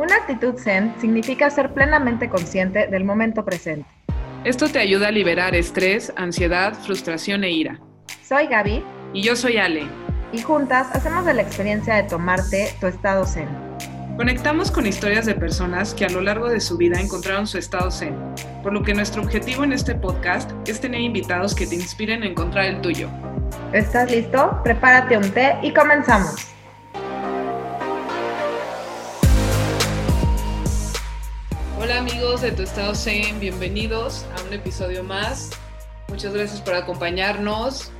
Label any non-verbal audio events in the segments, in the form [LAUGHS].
Una actitud zen significa ser plenamente consciente del momento presente. Esto te ayuda a liberar estrés, ansiedad, frustración e ira. Soy Gaby. Y yo soy Ale. Y juntas hacemos de la experiencia de tomarte tu estado zen. Conectamos con historias de personas que a lo largo de su vida encontraron su estado zen, por lo que nuestro objetivo en este podcast es tener invitados que te inspiren a encontrar el tuyo. ¿Estás listo? Prepárate un té y comenzamos. De Tu Estado Zen, bienvenidos a un episodio más. Muchas gracias por acompañarnos.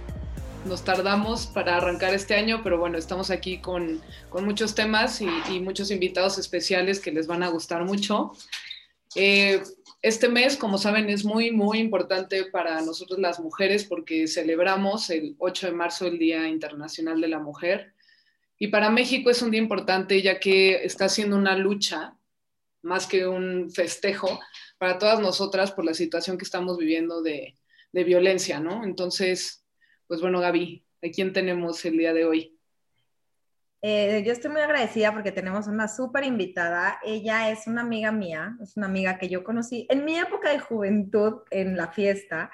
Nos tardamos para arrancar este año, pero bueno, estamos aquí con, con muchos temas y, y, muchos invitados especiales que les van a gustar mucho. Eh, este mes, como saben, es muy, muy importante para nosotros las mujeres porque celebramos el 8 de marzo el Día Internacional de la Mujer. Y para México es un día importante ya que está haciendo una lucha más que un festejo para todas nosotras por la situación que estamos viviendo de, violencia, ¿no? Entonces, pues bueno, Gaby, ¿a quién tenemos el día de hoy? Eh, yo estoy muy agradecida porque tenemos una súper invitada. Ella es una amiga mía, es una amiga que yo conocí en mi época de juventud en la fiesta.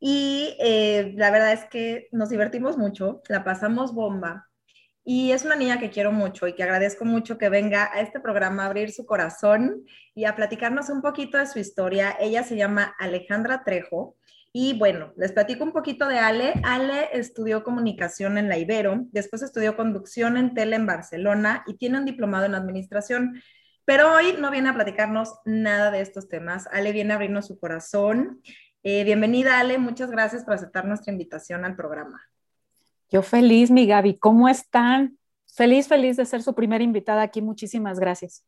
Y eh, la verdad es que nos divertimos mucho, la pasamos bomba. Y es una niña que quiero mucho y que agradezco mucho que venga a este programa a abrir su corazón y a platicarnos un poquito de su historia. Ella se llama Alejandra Trejo. Y bueno, les platico un poquito de Ale. Ale estudió comunicación en la Ibero, después estudió conducción en tele en Barcelona y tiene un diplomado en administración. Pero hoy no viene a platicarnos nada de estos temas. Ale viene a abrirnos su corazón. Eh, bienvenida, Ale. Muchas gracias por aceptar nuestra invitación al programa. Yo feliz, mi Gaby. ¿Cómo están? Feliz, feliz de ser su primera invitada aquí. Muchísimas gracias.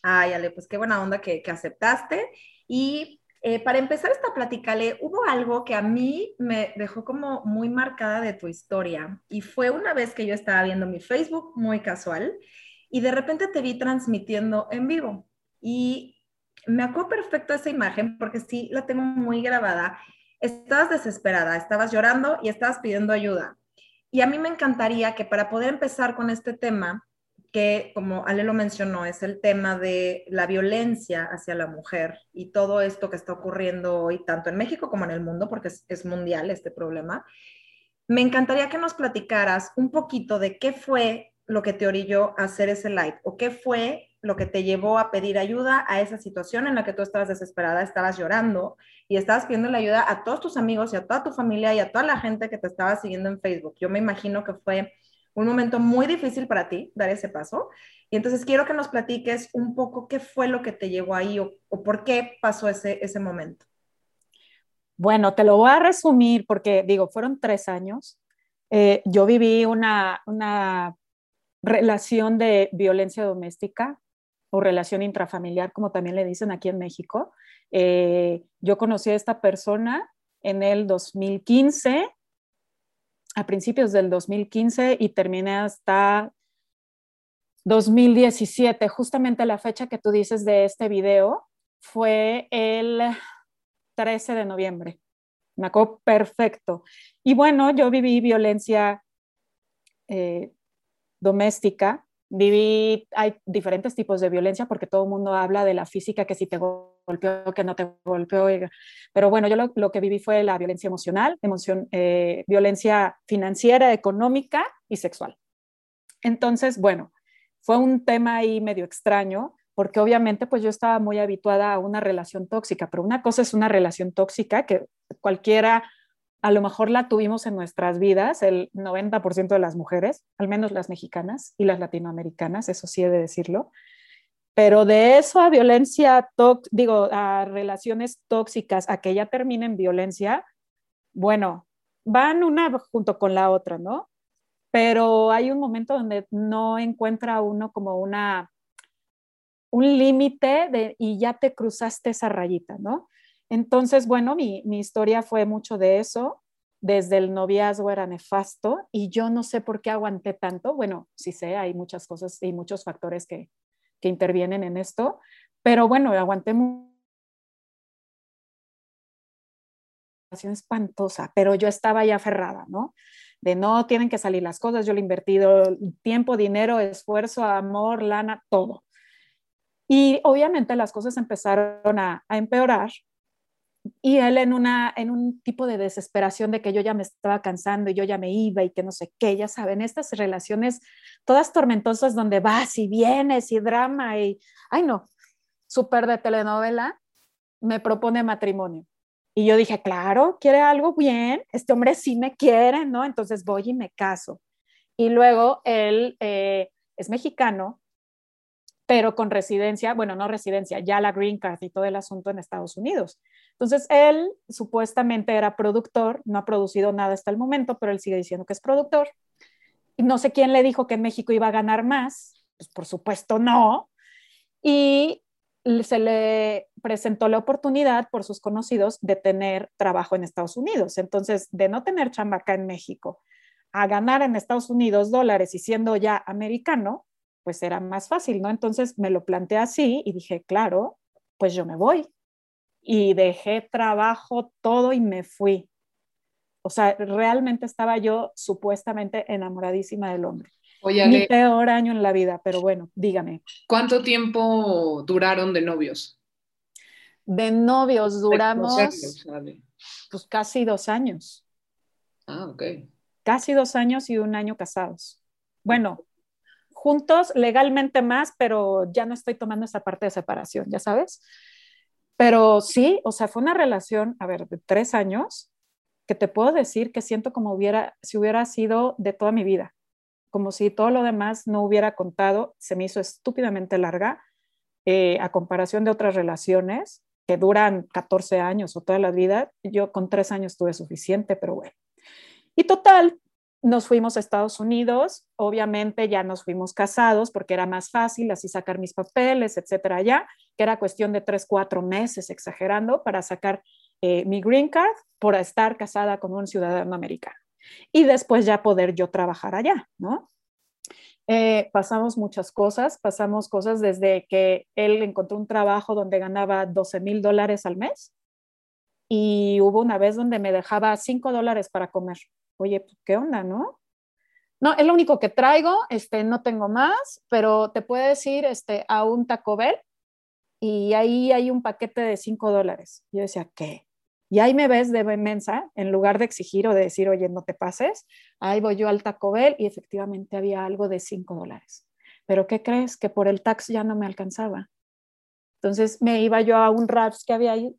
Ay, Ale, pues qué buena onda que, que aceptaste. Y eh, para empezar esta plática, Ale, hubo algo que a mí me dejó como muy marcada de tu historia. Y fue una vez que yo estaba viendo mi Facebook muy casual y de repente te vi transmitiendo en vivo. Y me acuerdo perfecto esa imagen porque sí la tengo muy grabada estabas desesperada, estabas llorando y estabas pidiendo ayuda. Y a mí me encantaría que para poder empezar con este tema, que como Ale lo mencionó, es el tema de la violencia hacia la mujer y todo esto que está ocurriendo hoy, tanto en México como en el mundo, porque es, mundial este problema, me encantaría que nos platicaras un poquito de qué fue lo que te orilló a hacer ese live o qué fue lo que te llevó a pedir ayuda a esa situación en la que tú estabas desesperada, estabas llorando y estabas pidiendo la ayuda a todos tus amigos y a toda tu familia y a toda la gente que te estaba siguiendo en Facebook. Yo me imagino que fue un momento muy difícil para ti dar ese paso. Y entonces quiero que nos platiques un poco qué fue lo que te llevó ahí o, por qué pasó ese, ese momento. Bueno, te lo voy a resumir porque digo, fueron tres años. Eh, yo viví una, una relación de violencia doméstica o relación intrafamiliar, como también le dicen aquí en México. Eh, yo conocí a esta persona en el 2015, a principios del 2015 y terminé hasta 2017. Justamente la fecha que tú dices de este video fue el 13 de noviembre. Me acuerdo perfecto. Y bueno, yo viví violencia eh, doméstica viví, hay diferentes tipos de violencia porque todo el mundo habla de la física, que si te golpeó, que no te golpeó, pero bueno, yo lo, lo que viví fue la violencia emocional, emoción, eh, violencia financiera, económica y sexual. Entonces, bueno, fue un tema ahí medio extraño porque obviamente pues yo estaba muy habituada a una relación tóxica, pero una cosa es una relación tóxica que cualquiera a lo mejor la tuvimos en nuestras vidas, el 90% de las mujeres, al menos las mexicanas y las latinoamericanas, eso sí he de decirlo. Pero de eso a violencia, digo, a relaciones tóxicas, a que ya terminen violencia, bueno, van una junto con la otra, ¿no? Pero hay un momento donde no encuentra uno como una, un límite y ya te cruzaste esa rayita, ¿no? Entonces, bueno, mi, historia fue mucho de eso. Desde el noviazgo era nefasto y yo no sé por qué aguanté tanto. Bueno, sí sé, hay muchas cosas y muchos factores que, intervienen en esto, pero bueno, aguanté mucho espantosa, pero yo estaba ya aferrada, ¿no? De no tienen que salir las cosas, yo le he invertido tiempo, dinero, esfuerzo, amor, lana, todo. Y obviamente las cosas empezaron a empeorar y él en, una, en un tipo de desesperación de que yo ya me estaba cansando y yo ya me iba y que no sé qué, ya saben, estas relaciones todas tormentosas donde vas y vienes y drama y, ay no, súper de telenovela, me propone matrimonio. Y yo dije, claro, quiere algo bien, este hombre sí me quiere, ¿no? Entonces voy y me caso. Y luego él eh, es mexicano, pero con residencia, bueno, no residencia, ya la green card y todo el asunto en Estados Unidos. Entonces, él supuestamente era productor, no ha producido nada hasta el momento, pero él sigue diciendo que es productor. Y no sé quién le dijo que en México iba a ganar más, pues por supuesto no. Y se le presentó la oportunidad por sus conocidos de tener trabajo en Estados Unidos. Entonces, de no tener chamba acá en México a ganar en Estados Unidos dólares y siendo ya americano, pues era más fácil, ¿no? Entonces me lo planteé así y dije, claro, pues yo me voy y dejé trabajo, todo y me fui. O sea, realmente estaba yo supuestamente enamoradísima del hombre. Oye, Mi peor año en la vida, pero bueno, dígame. ¿Cuánto tiempo duraron de novios? De novios duramos pues casi dos años. Ah, ok. Casi dos años y un año casados. Bueno, juntos legalmente más, pero ya no estoy tomando esa parte de separación, ya sabes. Pero sí, o sea, fue una relación, a ver, de tres años, que te puedo decir que siento como hubiera, si hubiera sido de toda mi vida, como si todo lo demás no hubiera contado, se me hizo estúpidamente larga eh, a comparación de otras relaciones que duran 14 años o toda la vida. Yo con tres años tuve suficiente, pero bueno. Y total, nos fuimos a Estados Unidos, obviamente ya nos fuimos casados porque era más fácil así sacar mis papeles, etcétera, ya, que era cuestión de tres, cuatro meses, exagerando, para sacar eh, mi green card por estar casada con un ciudadano americano. Y después ya poder yo trabajar allá, ¿no? Eh, pasamos muchas cosas, pasamos cosas desde que él encontró un trabajo donde ganaba 12 mil dólares al mes y hubo una vez donde me dejaba 5 dólares para comer oye, pues, ¿qué onda, no? No, es lo único que traigo, este, no tengo más, pero te puedes ir este, a un Taco Bell y ahí hay un paquete de 5 dólares. Yo decía, ¿qué? Y ahí me ves de mensa, en lugar de exigir o de decir, oye, no te pases, ahí voy yo al Taco Bell y efectivamente había algo de 5 dólares. Pero ¿qué crees? Que por el tax ya no me alcanzaba. Entonces me iba yo a un Raps que había ahí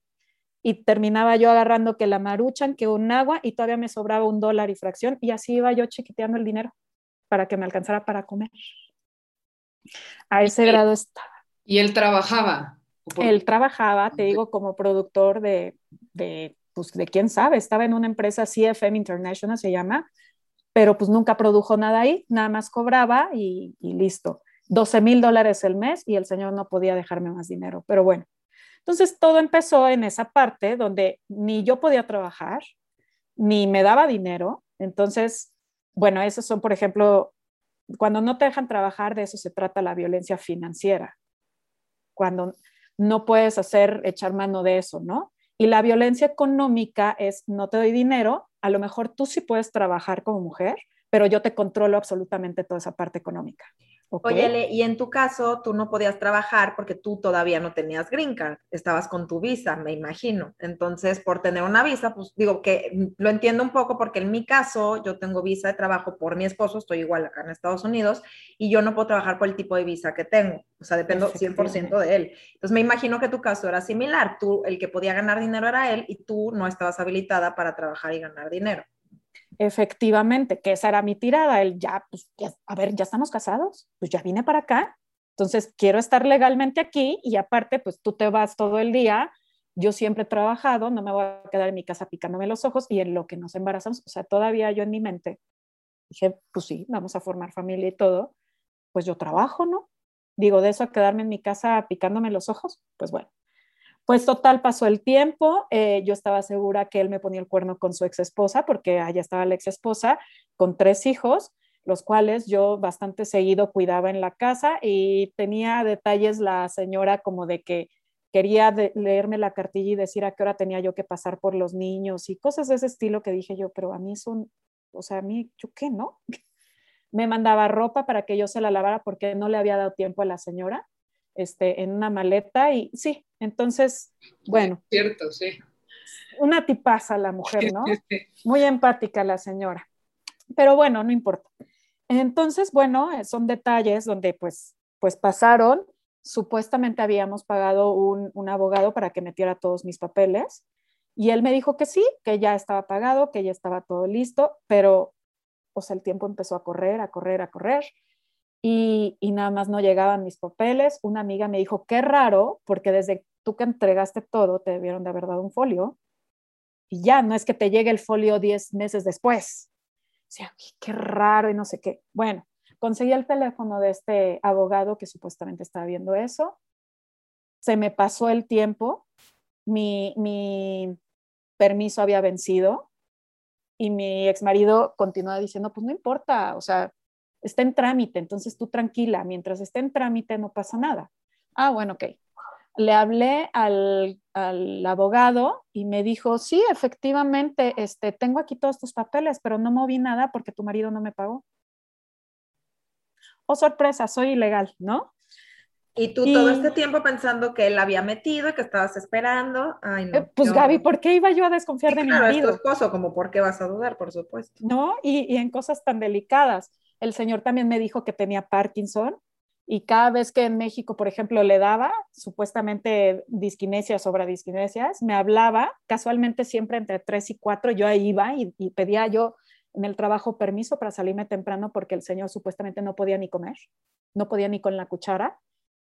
y terminaba yo agarrando que la maruchan, que un agua y todavía me sobraba un dólar y fracción y así iba yo chiquiteando el dinero para que me alcanzara para comer. A ese grado estaba. ¿Y él trabajaba? Él trabajaba, te digo, como productor de, de, pues, de quién sabe, estaba en una empresa CFM International, se llama, pero pues nunca produjo nada ahí, nada más cobraba y, y listo. 12 mil dólares el mes y el señor no podía dejarme más dinero, pero bueno, entonces todo empezó en esa parte donde ni yo podía trabajar, ni me daba dinero. Entonces, bueno, esos son, por ejemplo, cuando no te dejan trabajar, de eso se trata la violencia financiera. Cuando no puedes hacer, echar mano de eso, ¿no? Y la violencia económica es, no te doy dinero, a lo mejor tú sí puedes trabajar como mujer, pero yo te controlo absolutamente toda esa parte económica. Oye, y en tu caso, tú no podías trabajar porque tú todavía no tenías green card, estabas con tu visa, me imagino. Entonces, por tener una visa, pues digo que lo entiendo un poco porque en mi caso, yo tengo visa de trabajo por mi esposo, estoy igual acá en Estados Unidos, y yo no puedo trabajar por el tipo de visa que tengo, o sea, dependo 100% de él. Entonces, me imagino que tu caso era similar, tú, el que podía ganar dinero era él y tú no estabas habilitada para trabajar y ganar dinero. Efectivamente, que esa era mi tirada, el ya, pues, a ver, ya estamos casados, pues ya vine para acá, entonces quiero estar legalmente aquí y aparte, pues tú te vas todo el día, yo siempre he trabajado, no me voy a quedar en mi casa picándome los ojos y en lo que nos embarazamos, o sea, todavía yo en mi mente dije, pues sí, vamos a formar familia y todo, pues yo trabajo, ¿no? Digo, de eso a quedarme en mi casa picándome los ojos, pues bueno. Pues total, pasó el tiempo, eh, yo estaba segura que él me ponía el cuerno con su ex esposa, porque allá estaba la ex esposa, con tres hijos, los cuales yo bastante seguido cuidaba en la casa y tenía detalles la señora como de que quería leerme la cartilla y decir a qué hora tenía yo que pasar por los niños y cosas de ese estilo que dije yo, pero a mí son, o sea, a mí, ¿yo qué no? [LAUGHS] me mandaba ropa para que yo se la lavara porque no le había dado tiempo a la señora este, en una maleta y sí, entonces, bueno. Cierto, sí. Una tipaza la mujer, ¿no? Muy empática la señora. Pero bueno, no importa. Entonces, bueno, son detalles donde pues, pues pasaron. Supuestamente habíamos pagado un, un abogado para que metiera todos mis papeles y él me dijo que sí, que ya estaba pagado, que ya estaba todo listo, pero o sea, el tiempo empezó a correr, a correr, a correr y, nada más no llegaban mis papeles. Una amiga me dijo, qué raro, porque desde tú que entregaste todo, te debieron de haber dado un folio y ya, no es que te llegue el folio 10 meses después. O qué raro y no sé qué. Bueno, conseguí el teléfono de este abogado que supuestamente estaba viendo eso. Se me pasó el tiempo, mi, mi permiso había vencido y mi ex marido continúa diciendo, pues no importa, o sea, está en trámite, entonces tú tranquila, mientras esté en trámite no pasa nada. Ah, bueno, ok. Le hablé al, al, abogado y me dijo, sí, efectivamente, este, tengo aquí todos tus papeles, pero no moví nada porque tu marido no me pagó. Oh, sorpresa, soy ilegal, ¿no? Y tú todo este tiempo pensando que él había metido y que estabas esperando. Ay, no, eh, pues Gaby, ¿por qué iba yo a desconfiar de mi marido? Es tu esposo, como por qué vas a dudar, por supuesto. No, y, y, en cosas tan delicadas. El señor también me dijo que tenía Parkinson y cada vez que en México, por ejemplo, le daba supuestamente disquinesias sobre disquinesias, me hablaba, casualmente siempre entre tres y cuatro, yo ahí iba y, y pedía yo en el trabajo permiso para salirme temprano porque el señor supuestamente no podía ni comer, no podía ni con la cuchara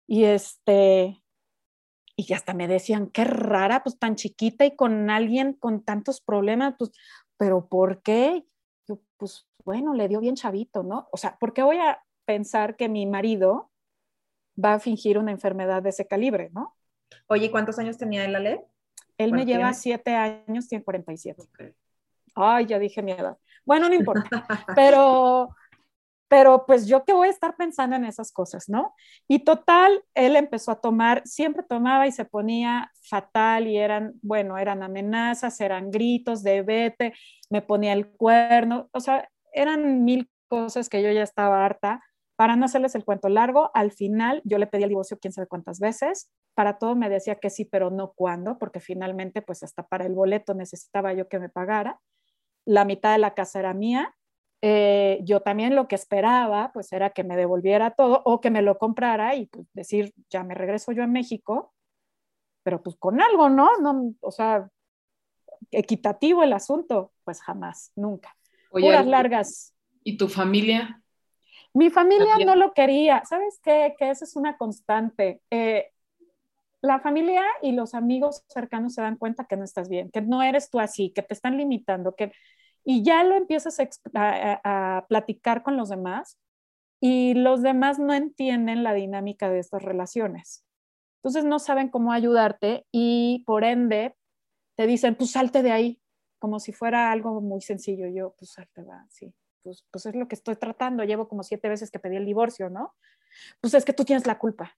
y este, y hasta me decían, qué rara, pues tan chiquita y con alguien con tantos problemas, pues, pero ¿por qué? Yo, pues bueno, le dio bien chavito, ¿no? O sea, ¿por qué voy a pensar que mi marido va a fingir una enfermedad de ese calibre, ¿no? Oye, ¿cuántos años tenía él, Ale? Él me lleva siete años, tiene 47. Okay. Ay, ya dije mi edad. Bueno, no importa. Pero pero pues yo que voy a estar pensando en esas cosas, ¿no? Y total, él empezó a tomar, siempre tomaba y se ponía fatal y eran, bueno, eran amenazas, eran gritos de vete, me ponía el cuerno, o sea, eran mil cosas que yo ya estaba harta. Para no hacerles el cuento largo, al final yo le pedí el divorcio quién sabe cuántas veces. Para todo me decía que sí, pero no cuándo, porque finalmente, pues hasta para el boleto necesitaba yo que me pagara. La mitad de la casa era mía eh, yo también lo que esperaba pues era que me devolviera todo o que me lo comprara y pues decir, ya me regreso yo a México, pero pues con algo, ¿no? no o sea, equitativo el asunto, pues jamás, nunca. Oye, Puras largas. ¿Y tu familia? Mi familia no lo quería, ¿sabes qué? Que esa es una constante. Eh, la familia y los amigos cercanos se dan cuenta que no estás bien, que no eres tú así, que te están limitando, que y ya lo empiezas a, platicar con los demás y los demás no entienden la dinámica de estas relaciones. Entonces no saben cómo ayudarte y por ende te dicen, pues salte de ahí, como si fuera algo muy sencillo. Yo, pues salte, va, sí. Pues, pues es lo que estoy tratando. Llevo como siete veces que pedí el divorcio, ¿no? Pues es que tú tienes la culpa.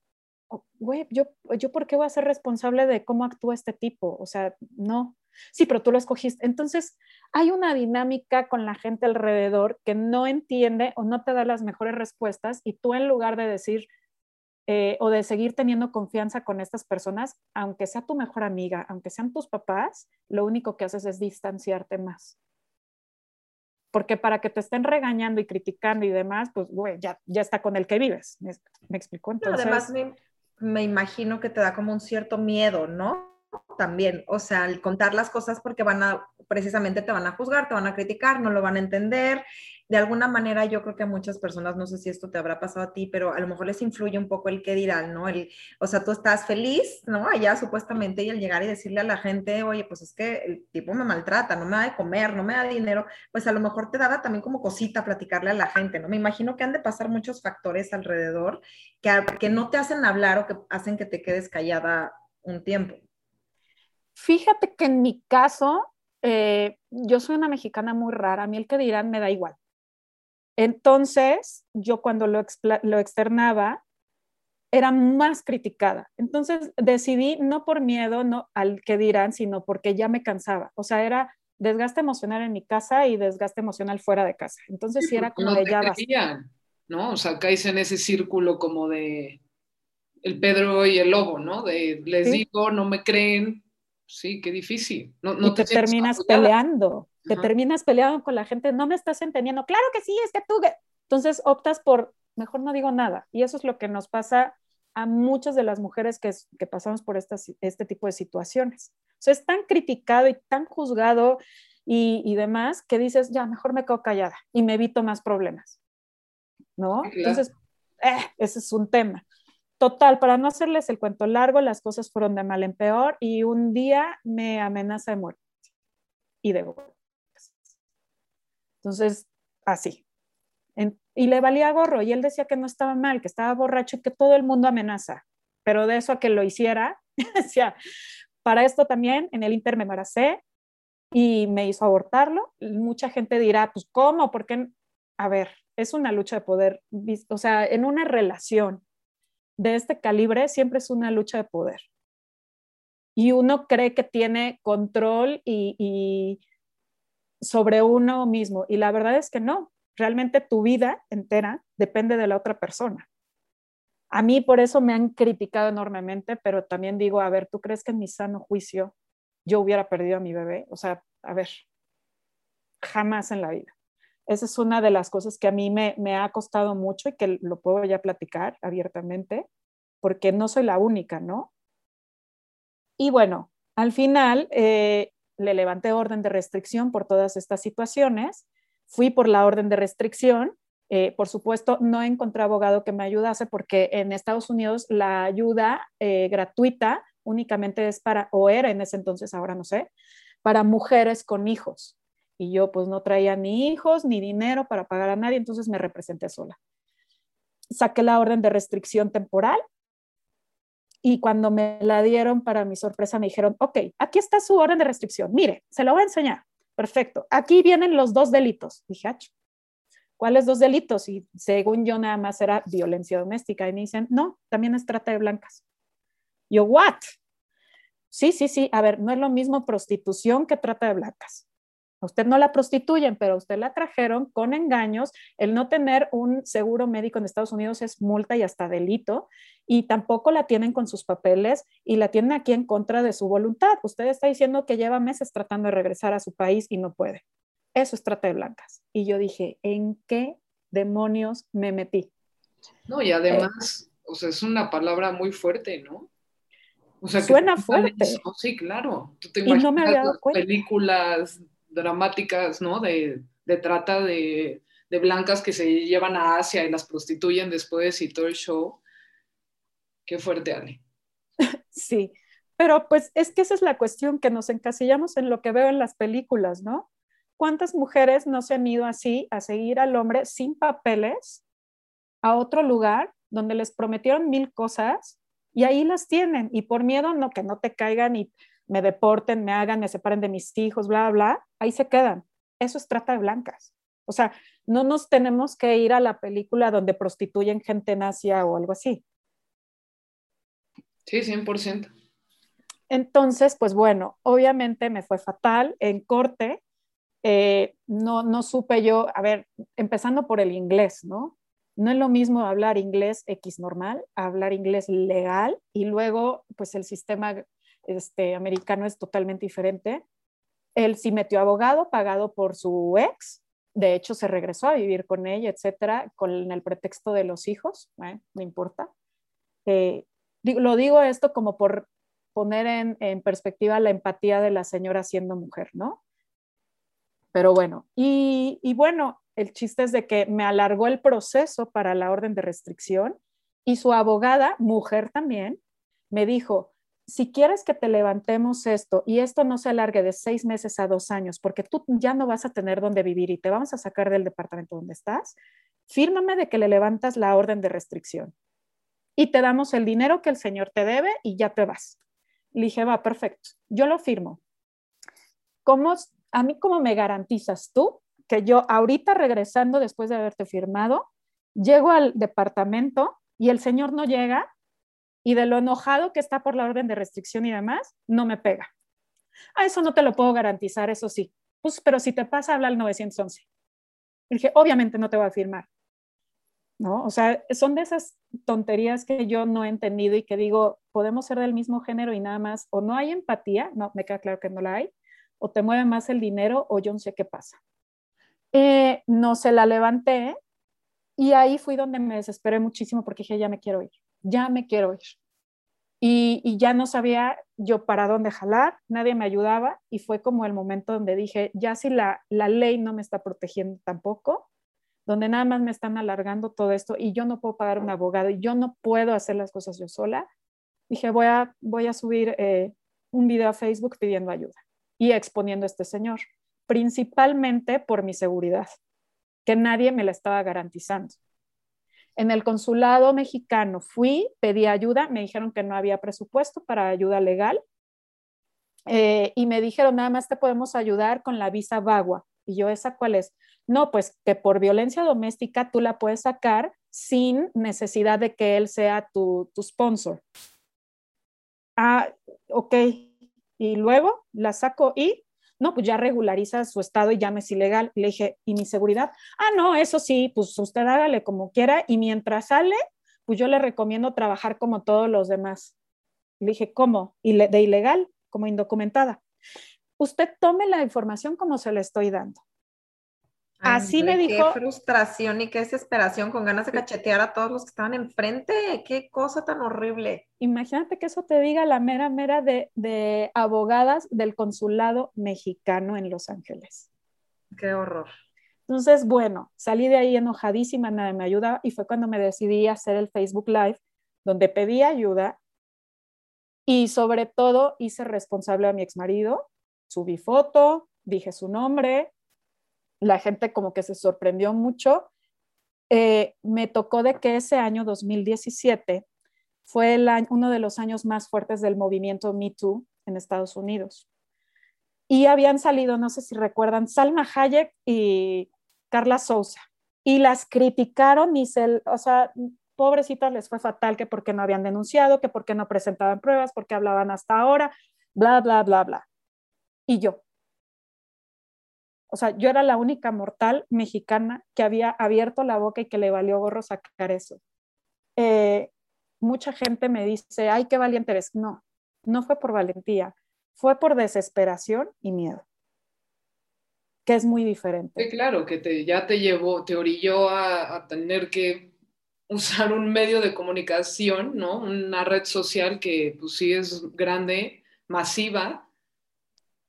Güey, yo, yo, ¿por qué voy a ser responsable de cómo actúa este tipo? O sea, no. Sí, pero tú lo escogiste. Entonces, hay una dinámica con la gente alrededor que no entiende o no te da las mejores respuestas y tú en lugar de decir eh, o de seguir teniendo confianza con estas personas, aunque sea tu mejor amiga, aunque sean tus papás, lo único que haces es distanciarte más. Porque para que te estén regañando y criticando y demás, pues, güey, ya, ya está con el que vives. ¿Me, me explicó? Entonces, además, me, me imagino que te da como un cierto miedo, ¿no? También, o sea, al contar las cosas porque van a, precisamente te van a juzgar, te van a criticar, no lo van a entender. De alguna manera yo creo que a muchas personas, no sé si esto te habrá pasado a ti, pero a lo mejor les influye un poco el qué dirán, ¿no? El, o sea, tú estás feliz, ¿no? Allá supuestamente y al llegar y decirle a la gente, oye, pues es que el tipo me maltrata, no me da de comer, no me da dinero, pues a lo mejor te daba también como cosita platicarle a la gente, ¿no? Me imagino que han de pasar muchos factores alrededor que, que no te hacen hablar o que hacen que te quedes callada un tiempo. Fíjate que en mi caso, eh, yo soy una mexicana muy rara, a mí el que dirán me da igual. Entonces, yo cuando lo, lo externaba, era más criticada. Entonces, decidí no por miedo no, al que dirán, sino porque ya me cansaba. O sea, era desgaste emocional en mi casa y desgaste emocional fuera de casa. Entonces, sí, era como de ya ¿no? O sea, caes en ese círculo como de el Pedro y el lobo, ¿no? De les digo, no me creen, sí, qué difícil. No, no y te, terminas peleando, te terminas peleando con la gente, no me estás entendiendo, claro que sí, es que tú, entonces optas por, mejor no digo nada, y eso es lo que nos pasa a muchas de las mujeres que, que pasamos por estas, este tipo de situaciones. O sea, es tan criticado y tan juzgado y, y demás que dices, ya, mejor me quedo callada y me evito más problemas. ¿No? Entonces, eh, ese es un tema. Total, para no hacerles el cuento largo, las cosas fueron de mal en peor y un día me amenaza de muerte y de Entonces, así. y le valía gorro y él decía que no estaba mal, que estaba borracho y que todo el mundo amenaza. Pero de eso a que lo hiciera, [LAUGHS] decía, para esto también en el Inter me embaracé y me hizo abortarlo. Mucha gente dirá, pues, ¿cómo? ¿Por qué? A ver, es una lucha de poder, o sea, en una relación de este calibre siempre es una lucha de poder. Y uno cree que tiene control y, sobre uno mismo. Y la verdad es que no. Realmente tu vida entera depende de la otra persona. A mí por eso me han criticado enormemente, pero también digo, a ver, ¿tú crees que en mi sano juicio yo hubiera perdido a mi bebé? O sea, a ver, jamás en la vida. Esa es una de las cosas que a mí me, ha costado mucho y que lo puedo ya platicar abiertamente, porque no soy la única, ¿no? Y bueno, al final eh, le levanté orden de restricción por todas estas situaciones, fui por la orden de restricción, eh, por supuesto, no encontré abogado que me ayudase porque en Estados Unidos la ayuda eh, gratuita únicamente es para, o era en ese entonces, ahora no sé, para mujeres con hijos y yo pues no traía ni hijos ni dinero para pagar a nadie, entonces me representé sola. Saqué la orden de restricción temporal y cuando me la dieron, para mi sorpresa, me dijeron, ok, aquí está su orden de restricción, mire, se lo voy a enseñar. Perfecto, aquí vienen los dos delitos. Dije, ¿cuáles dos delitos? Y según yo nada más era violencia doméstica. Y me dicen, no, también es trata de blancas. Yo, ¿what? Sí, sí, sí, a ver, no es lo mismo prostitución que trata de blancas usted no la prostituyen, pero usted la trajeron con engaños. El no tener un seguro médico en Estados Unidos es multa y hasta delito. Y tampoco la tienen con sus papeles y la tienen aquí en contra de su voluntad. Usted está diciendo que lleva meses tratando de regresar a su país y no puede. Eso es trata de blancas. Y yo dije, ¿en qué demonios me metí? No, y además, o sea, es una palabra muy fuerte, ¿no? O sea, Suena fuerte. sí, claro. Tú te imaginas y no me había dado cuenta. películas dramáticas, ¿no? De, trata de, blancas que se llevan a Asia y las prostituyen después y todo el show. Qué fuerte, Ale. [LAUGHS] Sí, pero pues es que esa es la cuestión, que nos encasillamos en lo que veo en las películas, ¿no? ¿Cuántas mujeres no se han ido así a seguir al hombre sin papeles a otro lugar donde les prometieron mil cosas y ahí las tienen y por miedo no que no te caigan y me deporten, me hagan, me separen de mis hijos, bla, bla, ahí se quedan. Eso es trata de blancas. O sea, no nos tenemos que ir a la película donde prostituyen gente en Asia o algo así. Sí, 100%. Entonces, pues bueno, obviamente me fue fatal en corte. Eh, no, no supe yo, a ver, empezando por el inglés, ¿no? No es lo mismo hablar inglés X normal, hablar inglés legal y luego, pues el sistema este, americano es totalmente diferente. Él sí metió abogado pagado por su ex, de hecho se regresó a vivir con ella, etcétera, con el pretexto de los hijos, ¿eh? no importa. Eh, lo digo esto como por poner en, perspectiva la empatía de la señora siendo mujer, ¿no? Pero bueno, y, y bueno, el chiste es de que me alargó el proceso para la orden de restricción y su abogada, mujer también, me dijo, si quieres que te levantemos esto y esto no se alargue de seis meses a dos años, porque tú ya no vas a tener dónde vivir y te vamos a sacar del departamento donde estás, fírmame de que le levantas la orden de restricción y te damos el dinero que el señor te debe y ya te vas. Le dije, va, perfecto, yo lo firmo. ¿Cómo, a mí, ¿cómo me garantizas tú que yo ahorita regresando después de haberte firmado, llego al departamento y el señor no llega y de lo enojado que está por la orden de restricción y demás, no me pega. A eso no te lo puedo garantizar, eso sí. Pues, pero si te pasa, habla al 911. dije, obviamente no te voy a firmar. ¿no? O sea, son de esas tonterías que yo no he entendido y que digo, podemos ser del mismo género y nada más, o no hay empatía, no, me queda claro que no la hay, o te mueve más el dinero o yo no sé qué pasa. Eh, no se la levanté y ahí fui donde me desesperé muchísimo porque dije, ya me quiero ir, ya me quiero ir. Y, ya no sabía yo para dónde jalar, nadie me ayudaba y fue como el momento donde dije, ya si la, la ley no me está protegiendo tampoco, donde nada más me están alargando todo esto y yo no puedo pagar un abogado y yo no puedo hacer las cosas yo sola, dije, voy a, voy a subir eh, un video a Facebook pidiendo ayuda y exponiendo a este señor, principalmente por mi seguridad, que nadie me la estaba garantizando. En el consulado mexicano fui, pedí ayuda, me dijeron que no había presupuesto para ayuda legal eh, y me dijeron, nada más te podemos ayudar con la visa VAGUA. Y yo, ¿esa cuál es? No, pues que por violencia doméstica tú la puedes sacar sin necesidad de que él sea tu, tu sponsor. Ah, ok, y luego la saco y, no, pues ya regulariza su estado y ya es ilegal. le dije, ¿y mi seguridad? Ah, no, eso sí, pues usted hágale como quiera y mientras sale, pues yo le recomiendo trabajar como todos los demás. Le dije, ¿cómo? ¿De ilegal? Como indocumentada. Usted tome la información como se le estoy dando. Así me dijo. Qué frustración y qué desesperación con ganas de cachetear a todos los que estaban enfrente. Qué cosa tan horrible. Imagínate que eso te diga la mera mera de, de abogadas del consulado mexicano en Los Ángeles. Qué horror. Entonces, bueno, salí de ahí enojadísima, nadie me ayuda y fue cuando me decidí a hacer el Facebook Live, donde pedí ayuda y sobre todo hice responsable a mi exmarido, subí foto, dije su nombre, la gente como que se sorprendió mucho. Eh, me tocó de que ese año 2017 fue uno de los años más fuertes del movimiento Me Too en Estados Unidos. Y habían salido, no sé si recuerdan, Salma Hayek y Carla Souza. Y las criticaron y se, o sea, pobrecitas les fue fatal que porque no habían denunciado, que porque no presentaban pruebas, porque hablaban hasta ahora, bla, bla, bla, bla. Y yo, o sea, yo era la única mortal mexicana que había abierto la boca y que le valió gorro sacar eso. Eh, mucha gente me dice, ay, qué valiente eres. No, no fue por valentía, fue por desesperación y miedo, que es muy diferente. Claro, que ya te llevó, te orilló a, a tener que usar un medio de comunicación, ¿no? Una red social que pues sí es grande, masiva,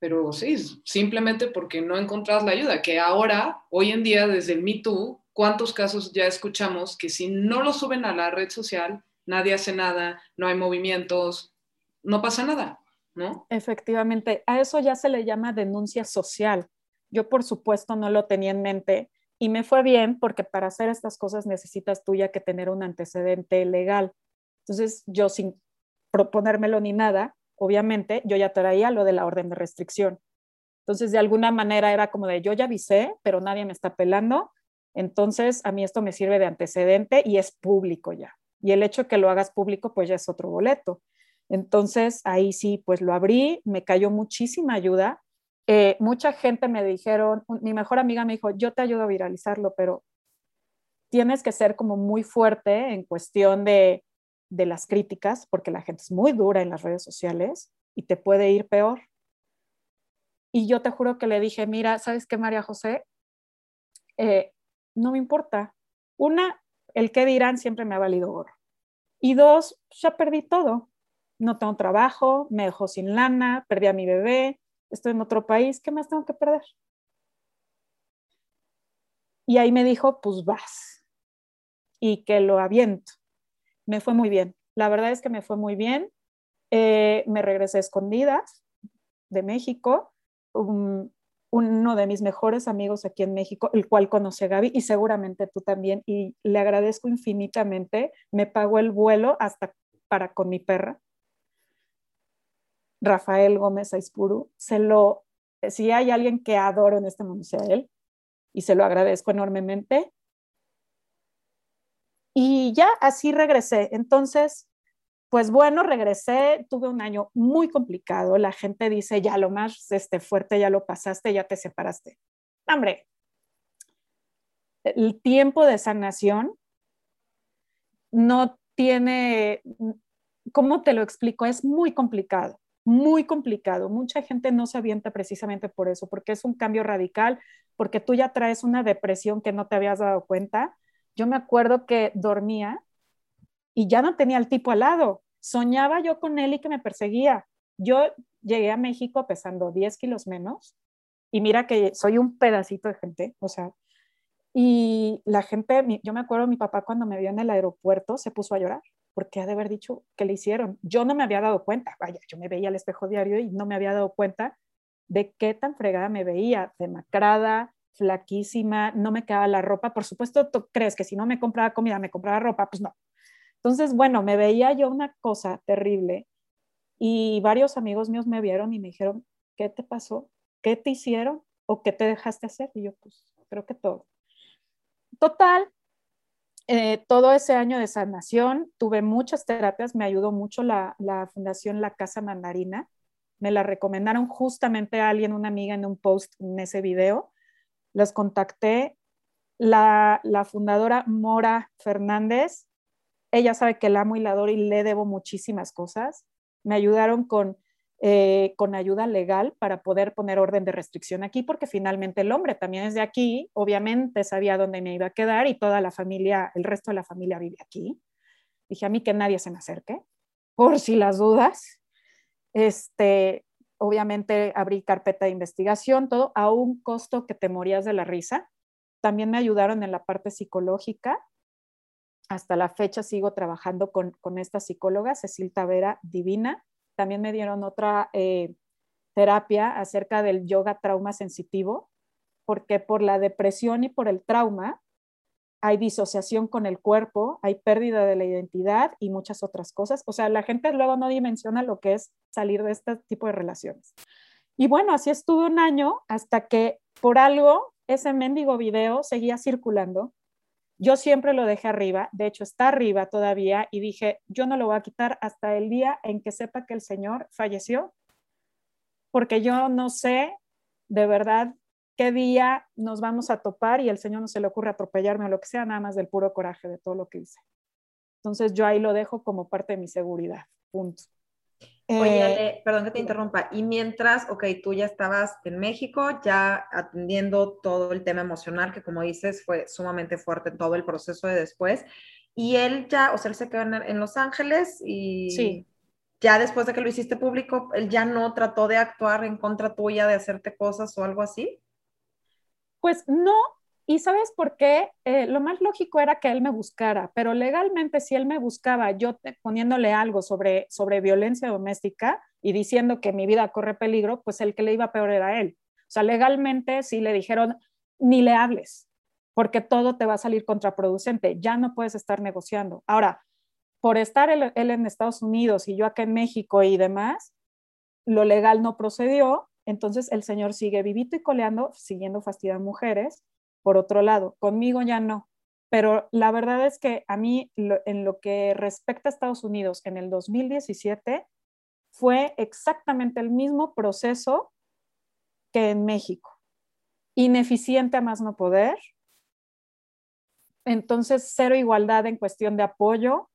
pero sí, simplemente porque no encontrás la ayuda, que ahora, hoy en día, desde el Me Too, ¿cuántos casos ya escuchamos que si no lo suben a la red social, nadie hace nada, no hay movimientos, no pasa nada, ¿no? Efectivamente, a eso ya se le llama denuncia social. Yo, por supuesto, no lo tenía en mente y me fue bien porque para hacer estas cosas necesitas tú ya que tener un antecedente legal. Entonces, yo sin proponérmelo ni nada, obviamente yo ya traía lo de la orden de restricción. Entonces, de alguna manera era como de yo ya avisé, pero nadie me está pelando. Entonces, a mí esto me sirve de antecedente y es público ya. Y el hecho de que lo hagas público, pues ya es otro boleto. Entonces, ahí sí, pues lo abrí, me cayó muchísima ayuda. Eh, mucha gente me dijeron, mi mejor amiga me dijo, yo te ayudo a viralizarlo, pero tienes que ser como muy fuerte en cuestión de, de las críticas, porque la gente es muy dura en las redes sociales y te puede ir peor. Y yo te juro que le dije, mira, ¿sabes qué, María José? Eh, no me importa. Una, el qué dirán siempre me ha valido oro. Y dos, ya perdí todo. No tengo trabajo, me dejó sin lana, perdí a mi bebé, estoy en otro país, ¿qué más tengo que perder? Y ahí me dijo, pues vas. Y que lo aviento me fue muy bien. La verdad es que me fue muy bien. Eh, me regresé a escondidas de México. uno de mis mejores amigos aquí en México, el cual conoce a Gaby y seguramente tú también, y le agradezco infinitamente. Me pagó el vuelo hasta para con mi perra. Rafael Gómez Aispuru, se lo, si hay alguien que adoro en este mundo, sea él, y se lo agradezco enormemente. Y ya así regresé. Entonces, pues bueno, regresé, tuve un año muy complicado. La gente dice, ya lo más este, fuerte, ya lo pasaste, ya te separaste. Hombre, el tiempo de sanación no tiene, ¿cómo te lo explico? Es muy complicado, muy complicado. Mucha gente no se avienta precisamente por eso, porque es un cambio radical, porque tú ya traes una depresión que no te habías dado cuenta. Yo me acuerdo que dormía y ya no tenía al tipo al lado. Soñaba yo con él y que me perseguía. Yo llegué a México pesando 10 kilos menos y mira que soy un pedacito de gente, o sea, y la gente, yo me acuerdo mi papá cuando me vio en el aeropuerto se puso a llorar porque ha de haber dicho que le hicieron. Yo no me había dado cuenta, vaya, yo me veía al espejo diario y no me había dado cuenta de qué tan fregada me veía, demacrada, flaquísima, no me quedaba la ropa. Por supuesto, tú crees que si no me compraba comida, me compraba ropa, pues no. Entonces, bueno, me veía yo una cosa terrible y varios amigos míos me vieron y me dijeron, ¿qué te pasó? ¿Qué te hicieron? ¿O qué te dejaste hacer? Y yo, pues, creo que todo. Total, eh, todo ese año de sanación tuve muchas terapias, me ayudó mucho la, Fundación La Casa Mandarina. Me la recomendaron justamente a alguien, una amiga en un post en ese video. Los contacté. La, la fundadora Mora Fernández, ella sabe que la amo y la adoro y le debo muchísimas cosas. Me ayudaron con eh, con ayuda legal para poder poner orden de restricción aquí, porque finalmente el hombre también es de aquí, obviamente sabía dónde me iba a quedar y toda la familia, el resto de la familia vive aquí. Dije a mí que nadie se me acerque, por si las dudas. Este, obviamente abrí carpeta de investigación, todo a un costo que te morías de la risa. También me ayudaron en la parte psicológica. Hasta la fecha sigo trabajando con, con esta psicóloga, Cecil Tavera, divina también me dieron otra eh, terapia acerca del yoga trauma sensitivo, porque por la depresión y por el trauma hay disociación con el cuerpo, hay pérdida de la identidad y muchas otras cosas. O sea, la gente luego no dimensiona lo que es salir de este tipo de relaciones. Y bueno, así estuve un año hasta que por algo ese mendigo video seguía circulando yo siempre lo dejé arriba, de hecho está arriba todavía y dije, yo no lo voy a quitar hasta el día en que sepa que el Señor falleció, porque yo no sé de verdad qué día nos vamos a topar y el Señor no se le ocurre atropellarme o lo que sea, nada más del puro coraje de todo lo que hice. Entonces yo ahí lo dejo como parte de mi seguridad, punto. Oye, eh, perdón que te interrumpa. Y mientras, ok, tú ya estabas en México, ya atendiendo todo el tema emocional, que como dices, fue sumamente fuerte en todo el proceso de después. Y él ya, o sea, él se quedó en, Los Ángeles y sí. ya después de que lo hiciste público, él ya no trató de actuar en contra tuya, de hacerte cosas o algo así. Pues no, y sabes por qué? Eh, lo más lógico era que él me buscara, pero legalmente si él me buscaba, yo poniéndole algo sobre, sobre violencia doméstica y diciendo que mi vida corre peligro, pues el que le iba peor era él. O sea, legalmente sí le dijeron, ni le hables, porque todo te va a salir contraproducente, ya no puedes estar negociando. Ahora, por estar él, él en Estados Unidos y yo acá en México y demás, lo legal no procedió, entonces el señor sigue vivito y coleando, siguiendo fastidiando mujeres por otro lado. Conmigo ya no. Pero la verdad es que a mí, en lo que respecta a Estados Unidos, en el 2017 fue exactamente el mismo proceso que en México. Ineficiente a más no poder. Entonces, cero igualdad en cuestión de apoyo.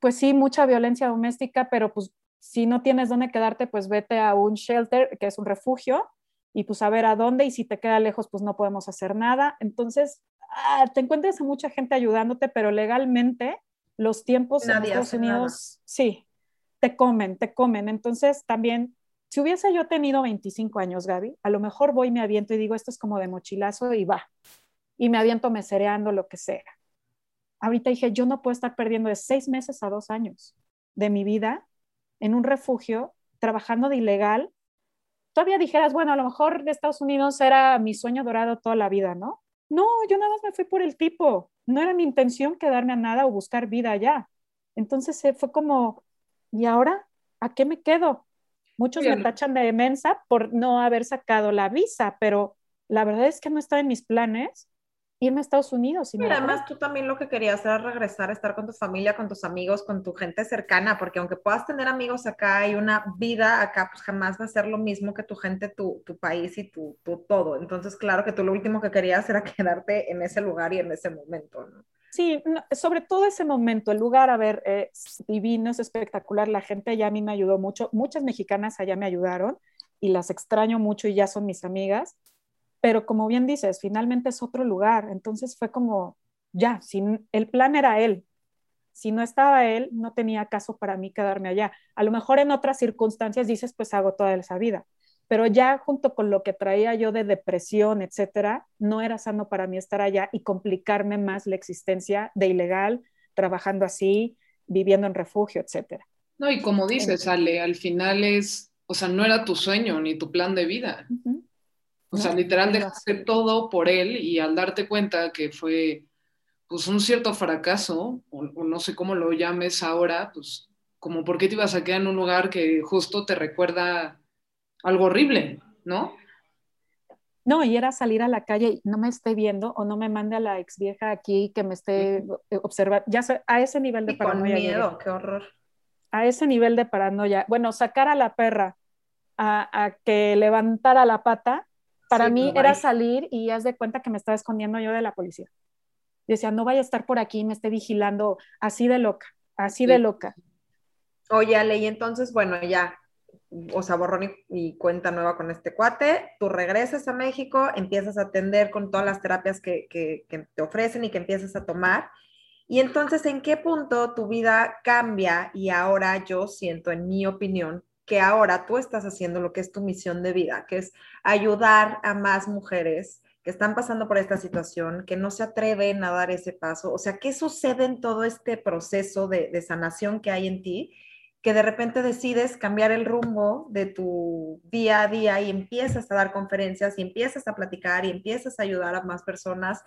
Pues sí, mucha violencia doméstica, pero pues si no tienes dónde quedarte, pues vete a un shelter, que es un refugio, y pues a ver a dónde y si te queda lejos pues no podemos hacer nada. Entonces, ah, te encuentras a mucha gente ayudándote, pero legalmente los tiempos en Estados Unidos, sí, te comen, te comen. Entonces también, si hubiese yo tenido 25 años, Gaby, a lo mejor voy, me aviento y digo, esto es como de mochilazo y va. Y me aviento mesereando lo que sea. Ahorita dije, yo no puedo estar perdiendo de seis meses a dos años de mi vida en un refugio, trabajando de ilegal, todavía dijeras, bueno, a lo mejor de Estados Unidos era mi sueño dorado toda la vida, ¿no? No, yo nada más me fui por el tipo. No era mi intención quedarme a nada o buscar vida allá. Entonces fue como, ¿y ahora a qué me quedo? Muchos me tachan de mensa por no haber sacado la visa, pero la verdad es que no estaba en mis planes irme a Estados Unidos. Y además tú también lo que querías era regresar, estar con tu familia, con tus amigos, con tu gente cercana, porque aunque puedas tener amigos acá y una vida acá, pues jamás va a ser lo mismo que tu gente, tu, tu país y tu, tu, todo. Entonces, claro que tú lo último que querías era [LAUGHS] quedarte en ese lugar y en ese momento, ¿no? Sí, sobre todo ese momento, el lugar, a ver, es divino, es espectacular, la gente allá a mí me ayudó mucho, muchas mexicanas allá me ayudaron y las extraño mucho y ya son mis amigas, pero como bien dices, finalmente es otro lugar, entonces fue como, ya, sin, el plan era él, si no estaba él, no tenía caso para mí quedarme allá. A lo mejor en otras circunstancias dices, pues hago toda esa vida, pero ya junto con lo que traía yo de depresión, etcétera, no era sano para mí estar allá y complicarme más la existencia de ilegal, trabajando así, viviendo en refugio, etcétera. No, y como dices, Ale, al final es, o sea, no era tu sueño ni tu plan de vida. O sea, literal dejaste todo por él y al darte cuenta que fue pues un cierto fracaso, o, no sé cómo lo llames ahora, pues como por qué te ibas a quedar en un lugar que justo te recuerda algo horrible, ¿no? No, y era salir a la calle y no me esté viendo o no me mande a la ex vieja aquí que me esté observando. Ya sé, a ese nivel de paranoia. Con miedo, qué horror. A ese nivel de paranoia. Bueno, sacar a la perra a, que levantara la pata, para mí era salir y haz de cuenta que me estaba escondiendo yo de la policía. decía, no vaya a estar por aquí, me esté vigilando así de loca, así de loca. Oye, Ale, y entonces, bueno, ya o sea, borrón y, cuenta nueva con este cuate, tú regresas a México, empiezas a atender con todas las terapias que, que, te ofrecen y que empiezas a tomar. Y entonces, ¿en qué punto tu vida cambia? Y ahora yo siento, en mi opinión, que ahora tú estás haciendo lo que es tu misión de vida, que es ayudar a más mujeres que están pasando por esta situación, que no se atreven a dar ese paso. O sea, ¿qué sucede en todo este proceso de, de sanación que hay en ti? que de repente decides cambiar el rumbo de tu día a día y empiezas a dar conferencias y empiezas a platicar y empiezas a ayudar a más personas.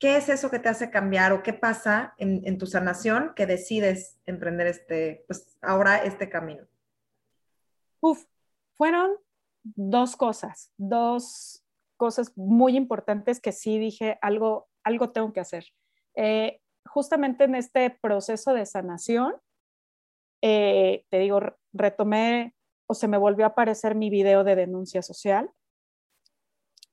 ¿Qué es eso que te hace cambiar o qué pasa en, tu sanación que decides emprender este, pues ahora este camino? Uf, fueron dos cosas, dos cosas muy importantes que sí dije, algo, algo tengo que hacer. Eh, justamente en este proceso de sanación, eh, te digo, retomé o se me volvió a aparecer mi video de denuncia social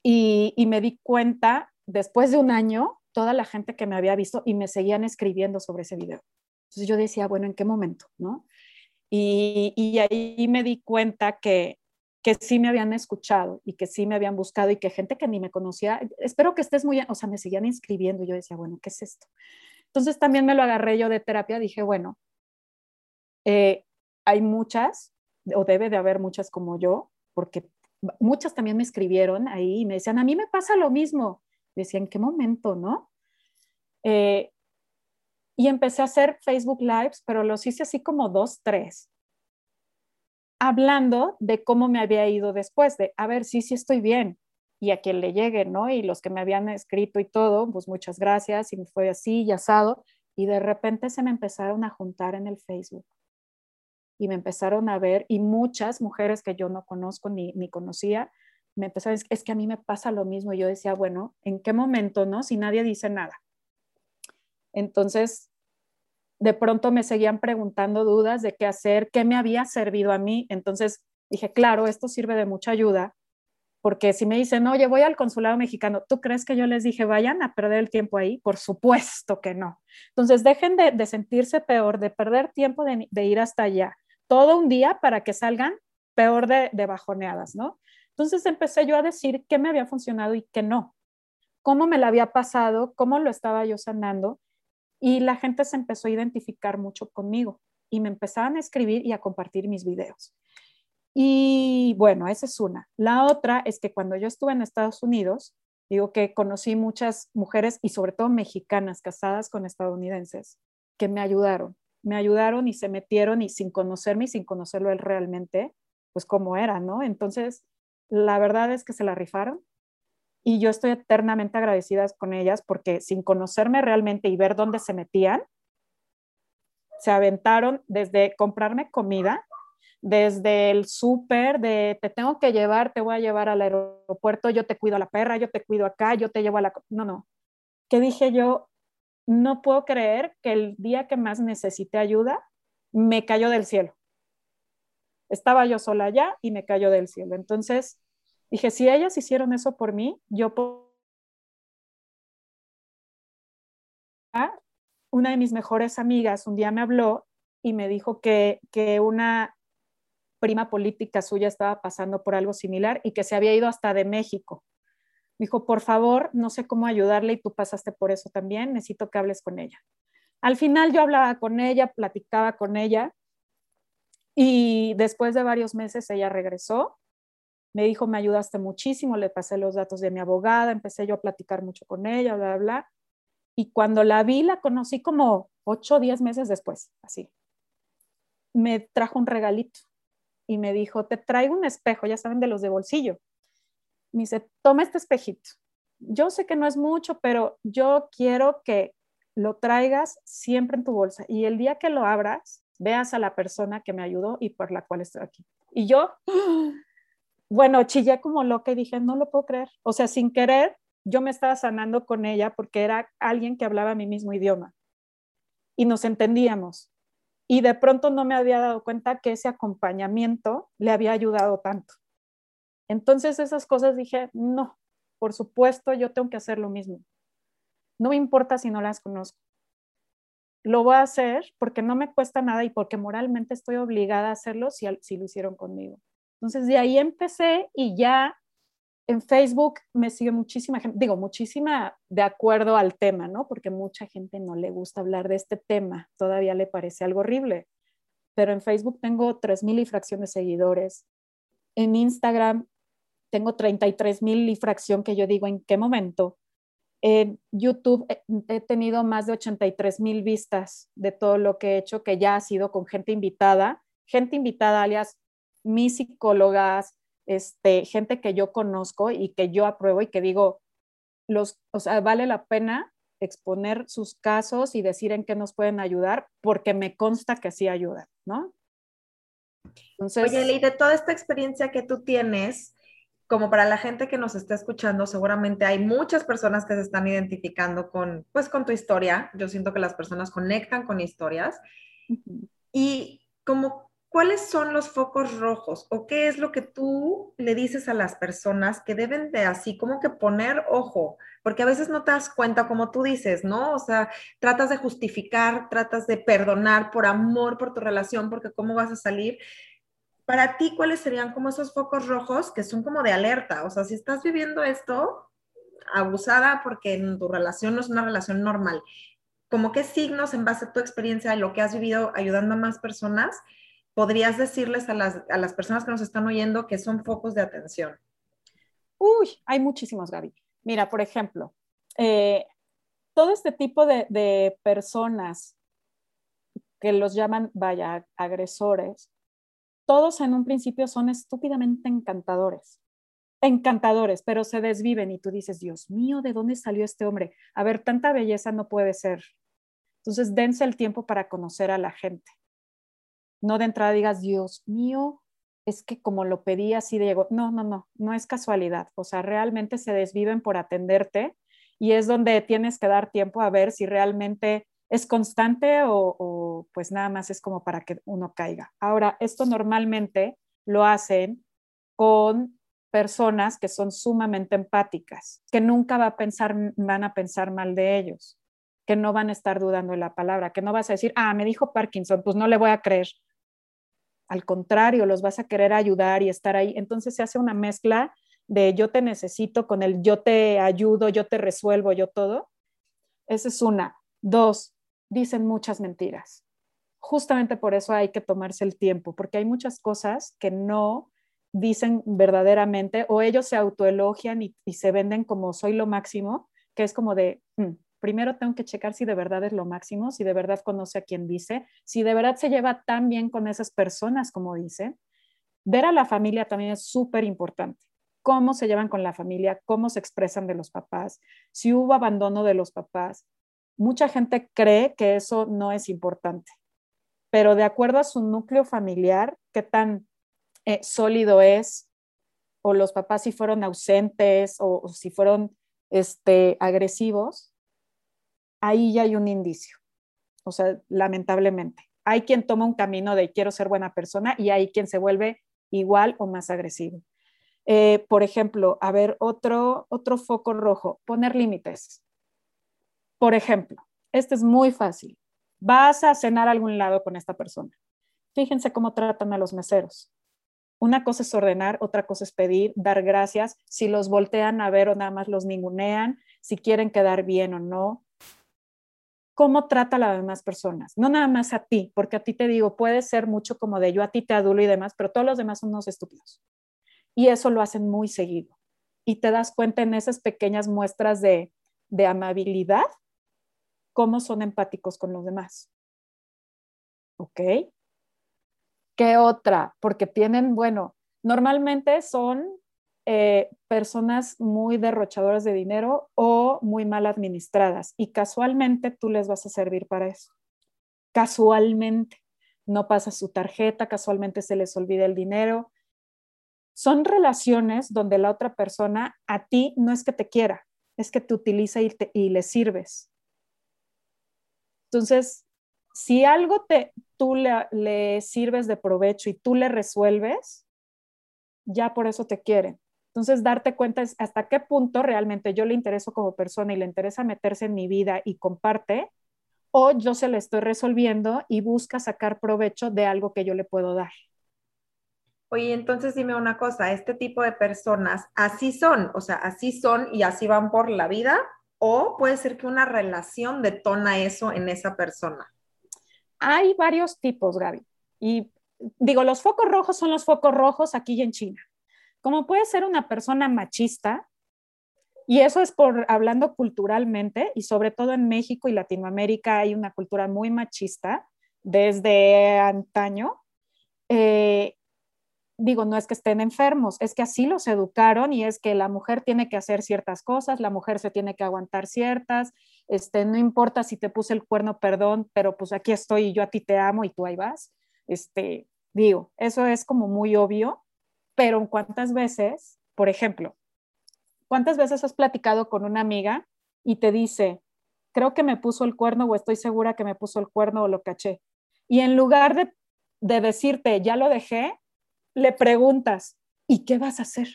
y, me di cuenta, después de un año, toda la gente que me había visto y me seguían escribiendo sobre ese video. Entonces yo decía, bueno, ¿en qué momento? ¿no? Y, y ahí me di cuenta que, que sí me habían escuchado y que sí me habían buscado y que gente que ni me conocía, espero que estés muy, o sea, me seguían inscribiendo. Yo decía, bueno, ¿qué es esto? Entonces también me lo agarré yo de terapia, dije, bueno, eh, hay muchas, o debe de haber muchas como yo, porque muchas también me escribieron ahí y me decían, a mí me pasa lo mismo. Decía, ¿en qué momento, no? Eh, y empecé a hacer Facebook Lives, pero los hice así como dos, tres, hablando de cómo me había ido después, de, a ver, sí, sí estoy bien, y a quien le llegue, ¿no? Y los que me habían escrito y todo, pues muchas gracias, y me fue así y asado, y de repente se me empezaron a juntar en el Facebook y me empezaron a ver y muchas mujeres que yo no conozco ni, ni conocía, me empezaron, es, es que a mí me pasa lo mismo. Y yo decía, bueno, ¿en qué momento, no? Si nadie dice nada. Entonces, de pronto me seguían preguntando dudas de qué hacer, qué me había servido a mí. Entonces dije, claro, esto sirve de mucha ayuda, porque si me dicen, oye, voy al consulado mexicano, ¿tú crees que yo les dije, vayan a perder el tiempo ahí? Por supuesto que no. Entonces, dejen de, de sentirse peor, de perder tiempo de, de, ir hasta allá todo un día para que salgan peor de, bajoneadas, ¿no? Entonces empecé yo a decir qué me había funcionado y qué no, cómo me la había pasado, cómo lo estaba yo sanando y la gente se empezó a identificar mucho conmigo y me empezaban a escribir y a compartir mis videos. Y bueno, esa es una. La otra es que cuando yo estuve en Estados Unidos, digo que conocí muchas mujeres y sobre todo mexicanas casadas con estadounidenses que me ayudaron me ayudaron y se metieron y sin conocerme y sin conocerlo él realmente, pues cómo era, ¿no? Entonces, la verdad es que se la rifaron y yo estoy eternamente agradecida con ellas porque sin conocerme realmente y ver dónde se metían, se aventaron desde comprarme comida, desde el súper, de te tengo que llevar, te voy a llevar al aeropuerto, yo te cuido a la perra, yo te cuido acá, yo te llevo a la... No, no. ¿Qué dije yo? no puedo creer que el día que más necesité ayuda, me cayó del cielo. Estaba yo sola allá y me cayó del cielo. Entonces dije, si ellas hicieron eso por mí, yo puedo una de mis mejores amigas un día me habló y me dijo que, que una prima política suya estaba pasando por algo similar y que se había ido hasta de México. dijo, por favor, no sé cómo ayudarle y tú pasaste por eso también, necesito que hables con ella. Al final yo hablaba con ella, platicaba con ella y después de varios meses ella regresó, me dijo, me ayudaste muchísimo, le pasé los datos de mi abogada, empecé yo a platicar mucho con ella, bla, bla. Y cuando la vi, la conocí como ocho o diez meses después, así. Me trajo un regalito y me dijo, te traigo un espejo, ya saben, de los de bolsillo. Me dice, toma este espejito. Yo sé que no es mucho, pero yo quiero que lo traigas siempre en tu bolsa y el día que lo abras, veas a la persona que me ayudó y por la cual estoy aquí. Y yo, bueno, chillé como loca y dije, no lo puedo creer. O sea, sin querer, yo me estaba sanando con ella porque era alguien que hablaba mi mismo idioma y nos entendíamos. Y de pronto no me había dado cuenta que ese acompañamiento le había ayudado tanto. Entonces esas cosas dije, no, por supuesto, yo tengo que hacer lo mismo. No me importa si no las conozco. Lo voy a hacer porque no me cuesta nada y porque moralmente estoy obligada a hacerlo si, si lo hicieron conmigo. Entonces de ahí empecé y ya en Facebook me sigue muchísima gente, digo, muchísima de acuerdo al tema, ¿no? Porque mucha gente no le gusta hablar de este tema, todavía le parece algo horrible. Pero en Facebook tengo 3.000 y fracción de seguidores. En Instagram tengo 33.000 y fracción que yo digo, ¿en qué momento? En YouTube he tenido más de 83.000 vistas de todo lo que he hecho, que ya ha sido con gente invitada, gente invitada alias mis psicólogas, este, gente que yo conozco y que yo apruebo y que digo, los, o sea, vale la pena exponer sus casos y decir en qué nos pueden ayudar, porque me consta que sí ayudan, ¿no? Entonces, Oye, Eli, de toda esta experiencia que tú tienes, como para la gente que nos está escuchando, seguramente hay muchas personas que se están identificando con, pues, con tu historia. Yo siento que las personas conectan con historias. Y como ¿cuáles son los focos rojos o qué es lo que tú le dices a las personas que deben de así como que poner ojo? Porque a veces no te das cuenta como tú dices, ¿no? O sea, tratas de justificar, tratas de perdonar por amor, por tu relación, porque cómo vas a salir. Para ti, ¿cuáles serían como esos focos rojos que son como de alerta? O sea, si estás viviendo esto abusada porque en tu relación no es una relación normal, como qué signos en base a tu experiencia, de lo que has vivido ayudando a más personas, podrías decirles a las, personas que nos están oyendo que son focos de atención? Uy, hay muchísimos, Gaby. Mira, por ejemplo, eh, todo este tipo de, personas que los llaman, vaya, agresores, todos en un principio son estúpidamente encantadores. Encantadores, pero se desviven y tú dices, Dios mío, ¿de dónde salió este hombre? A ver, tanta belleza no puede ser. Entonces, dense el tiempo para conocer a la gente no de entrada digas, Dios mío, es que como lo pedí así de llegó. No, no, no, no es casualidad. O sea, realmente se desviven por atenderte y es donde tienes que dar tiempo a ver si realmente es constante o, pues nada más es como para que uno caiga. Ahora, esto normalmente lo hacen con personas que son sumamente empáticas, que nunca va a pensar, van a pensar mal de ellos, que no van a estar dudando de la palabra, que no vas a decir, ah, me dijo Parkinson, pues no le voy a creer al contrario, los vas a querer ayudar y estar ahí. Entonces se hace una mezcla de yo te necesito con el yo te ayudo, yo te resuelvo, yo todo. Esa es una. Dos, dicen muchas mentiras. Justamente por eso hay que tomarse el tiempo, porque hay muchas cosas que no dicen verdaderamente o ellos se autoelogian y, se venden como soy lo máximo, que es como de, mm, primero tengo que checar si de verdad es lo máximo, si de verdad conoce a quien dice, si de verdad se lleva tan bien con esas personas como dice. Ver a la familia también es súper importante. Cómo se llevan con la familia, cómo se expresan de los papás, si hubo abandono de los papás. Mucha gente cree que eso no es importante, pero de acuerdo a su núcleo familiar, qué tan eh, sólido es, o los papás si fueron ausentes o, o si fueron este, agresivos, ahí ya hay un indicio. O sea, lamentablemente. Hay quien toma un camino de quiero ser buena persona y hay quien se vuelve igual o más agresivo. Eh, por ejemplo, a ver, otro, otro foco rojo, poner límites. Por ejemplo, Este es muy fácil. Vas a cenar a algún lado con esta persona. Fíjense cómo tratan a los meseros. Una cosa es ordenar, otra cosa es pedir, dar gracias, si los voltean a ver o nada más los ningunean, si quieren quedar bien o no. ¿Cómo trata a las demás personas? No nada más a ti, porque a ti te digo, puede ser mucho como de yo a ti te adulo y demás, pero todos los demás son unos estúpidos. Y eso lo hacen muy seguido. Y te das cuenta en esas pequeñas muestras de, de amabilidad, cómo son empáticos con los demás. ¿Ok? ¿Qué otra? Porque tienen, bueno, normalmente son eh, personas muy derrochadoras de dinero o muy mal administradas y casualmente tú les vas a servir para eso. Casualmente. No pasa su tarjeta, casualmente se les olvida el dinero. Son relaciones donde la otra persona a ti no es que te quiera, es que te utiliza y, y le sirves. Entonces, si algo te, tú le, sirves de provecho y tú le resuelves, ya por eso te quieren. Entonces, darte cuenta es hasta qué punto realmente yo le intereso como persona y le interesa meterse en mi vida y comparte, o yo se le estoy resolviendo y busca sacar provecho de algo que yo le puedo dar. Oye, entonces dime una cosa, este tipo de personas así son, o sea, así son y así van por la vida, o puede ser que una relación detona eso en esa persona. Hay varios tipos, Gaby. Y digo, los focos rojos son los focos rojos aquí y en China. Como puede ser una persona machista, y eso es por hablando culturalmente, y sobre todo en México y Latinoamérica hay una cultura muy machista desde antaño. Eh, digo, no es que estén enfermos, es que así los educaron y es que la mujer tiene que hacer ciertas cosas, la mujer se tiene que aguantar ciertas, este, no importa si te puse el cuerno, perdón, pero pues aquí estoy y yo a ti te amo y tú ahí vas. Este, digo, eso es como muy obvio, pero ¿cuántas veces, por ejemplo, cuántas veces has platicado con una amiga y te dice, creo que me puso el cuerno o estoy segura que me puso el cuerno o lo caché? Y en lugar de, de decirte, ya lo dejé, le preguntas, ¿y qué vas a hacer?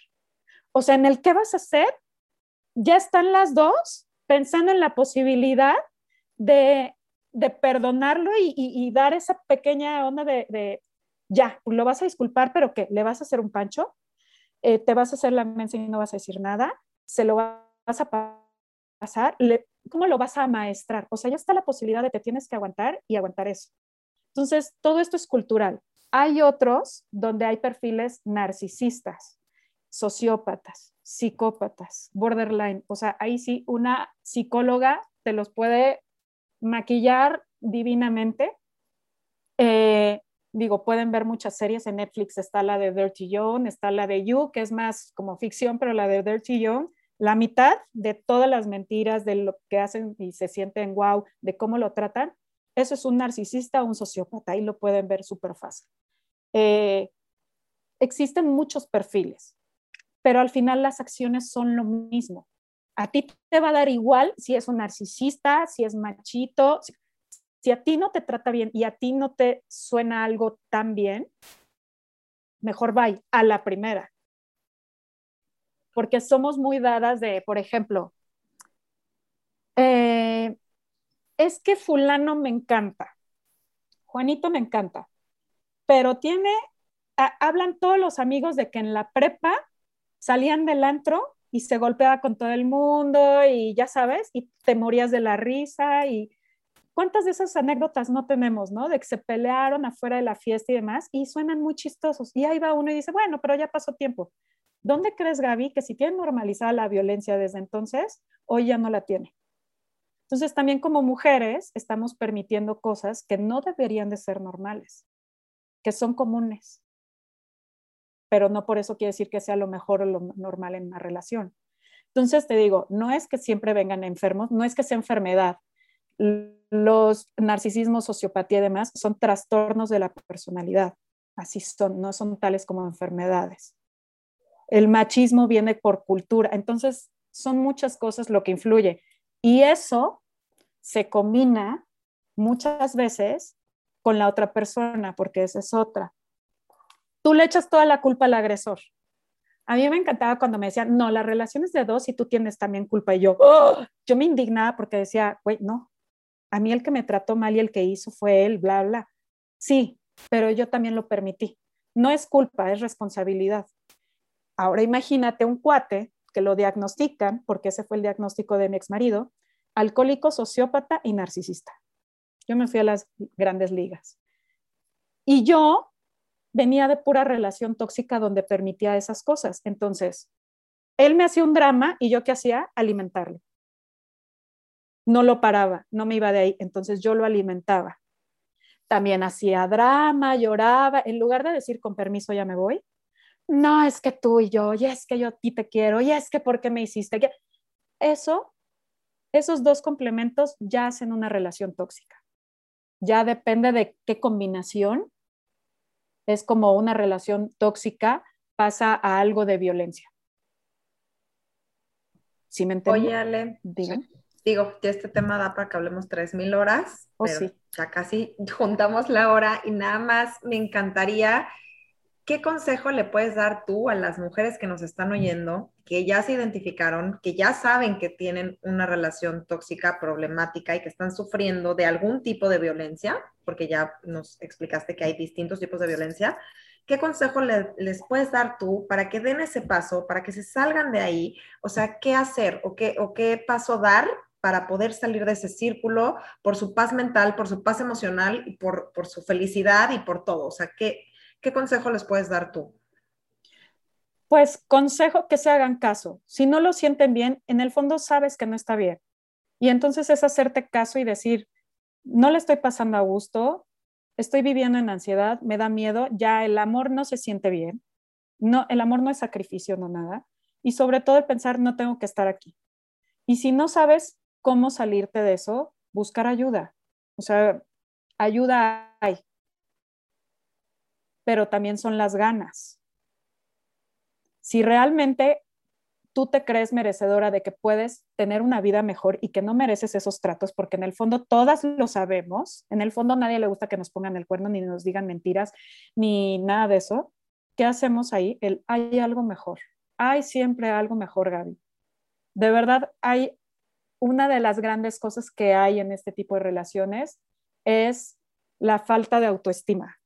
O sea, en el qué vas a hacer, ya están las dos pensando en la posibilidad de, perdonarlo y, dar esa pequeña onda de, ya, lo vas a disculpar, pero ¿qué? ¿Le vas a hacer un pancho? Eh, ¿Te vas a hacer la mensa y no vas a decir nada? ¿Se lo vas a pasar? ¿Cómo lo vas a maestrar? O sea, ya está la posibilidad de que tienes que aguantar y aguantar eso. Entonces, todo esto es cultural. Hay otros donde hay perfiles narcisistas, sociópatas, psicópatas, borderline. O sea, ahí sí una psicóloga te los puede maquillar divinamente. Eh, digo, pueden ver muchas series en Netflix. Está la de Dirty John, está la de You, que es más como ficción, pero la de Dirty John, la mitad de todas las mentiras de lo que hacen y se sienten wow, de cómo lo tratan, eso es un narcisista o un sociópata, ahí lo pueden ver súper fácil. Eh, existen muchos perfiles, pero al final las acciones son lo mismo. A ti te va a dar igual si es un narcisista, si es machito, si a ti no te trata bien y a ti no te suena algo tan bien, mejor vaya a la primera. Porque somos muy dadas de, por ejemplo, eh, es que fulano me encanta, Juanito me encanta, pero tiene, hablan todos los amigos de que en la prepa salían del antro y se golpeaba con todo el mundo y ya sabes, y te morías de la risa y cuántas de esas anécdotas no tenemos, ¿no? De que se pelearon afuera de la fiesta y demás y suenan muy chistosos. Y ahí va uno y dice, bueno, pero ya pasó tiempo. ¿Dónde crees, Gaby, que si tiene normalizada la violencia desde entonces, hoy ya no la tiene? Entonces, también como mujeres estamos permitiendo cosas que no deberían de ser normales, que son comunes, pero no por eso quiere decir que sea lo mejor o lo normal en una relación. Entonces, te digo, no es que siempre vengan enfermos, no es que sea enfermedad. Los narcisismos, sociopatía y demás son trastornos de la personalidad. Así son, no son tales como enfermedades. El machismo viene por cultura. Entonces, son muchas cosas lo que influye. Y eso se combina muchas veces con la otra persona, porque esa es otra. Tú le echas toda la culpa al agresor. A mí me encantaba cuando me decían, no, la relación es de dos y tú tienes también culpa. Y yo, ¡oh! yo me indignaba porque decía, güey, no, a mí el que me trató mal y el que hizo fue él, bla, bla. Sí, pero yo también lo permití. No es culpa, es responsabilidad. Ahora imagínate un cuate que lo diagnostican, porque ese fue el diagnóstico de mi ex marido, alcohólico, sociópata y narcisista. Yo me fui a las grandes ligas. Y yo venía de pura relación tóxica donde permitía esas cosas. Entonces, él me hacía un drama y yo qué hacía? Alimentarlo. No lo paraba, no me iba de ahí. Entonces yo lo alimentaba. También hacía drama, lloraba. En lugar de decir con permiso ya me voy, no es que tú y yo, y es que yo a ti te quiero, y es que porque me hiciste que eso, esos dos complementos ya hacen una relación tóxica. Ya depende de qué combinación es como una relación tóxica pasa a algo de violencia. ¿Sí me entiendes? Oye, Ale, digo, que este tema da para que hablemos 3.000 horas, oh, pero ya casi juntamos la hora y nada más me encantaría ¿Qué consejo le puedes dar tú a las mujeres que nos están oyendo, que ya se identificaron, que ya saben que tienen una relación tóxica, problemática y que están sufriendo de algún tipo de violencia? Porque ya nos explicaste que hay distintos tipos de violencia. ¿Qué consejo les puedes dar tú para que den ese paso, para que se salgan de ahí? O sea, ¿qué hacer o qué, o qué paso dar para poder salir de ese círculo por su paz mental, por su paz emocional y por, por su felicidad y por todo? O sea, ¿qué, ¿Qué consejo les puedes dar tú? Pues consejo que se hagan caso. Si no lo sienten bien, en el fondo sabes que no está bien. Y entonces es hacerte caso y decir, no le estoy pasando a gusto, estoy viviendo en ansiedad, me da miedo, ya el amor no se siente bien. No, el amor no es sacrificio, no nada. Y sobre todo el pensar, no tengo que estar aquí. Y si no sabes cómo salirte de eso, buscar ayuda. O sea, ayuda hay pero también son las ganas. Si realmente tú te crees merecedora de que puedes tener una vida mejor y que no mereces esos tratos, porque en el fondo todas lo sabemos, en el fondo nadie le gusta que nos pongan el cuerno, ni nos digan mentiras, ni nada de eso, ¿qué hacemos ahí? El hay algo mejor, hay siempre algo mejor, Gaby. De verdad, hay una de las grandes cosas que hay en este tipo de relaciones es la falta de autoestima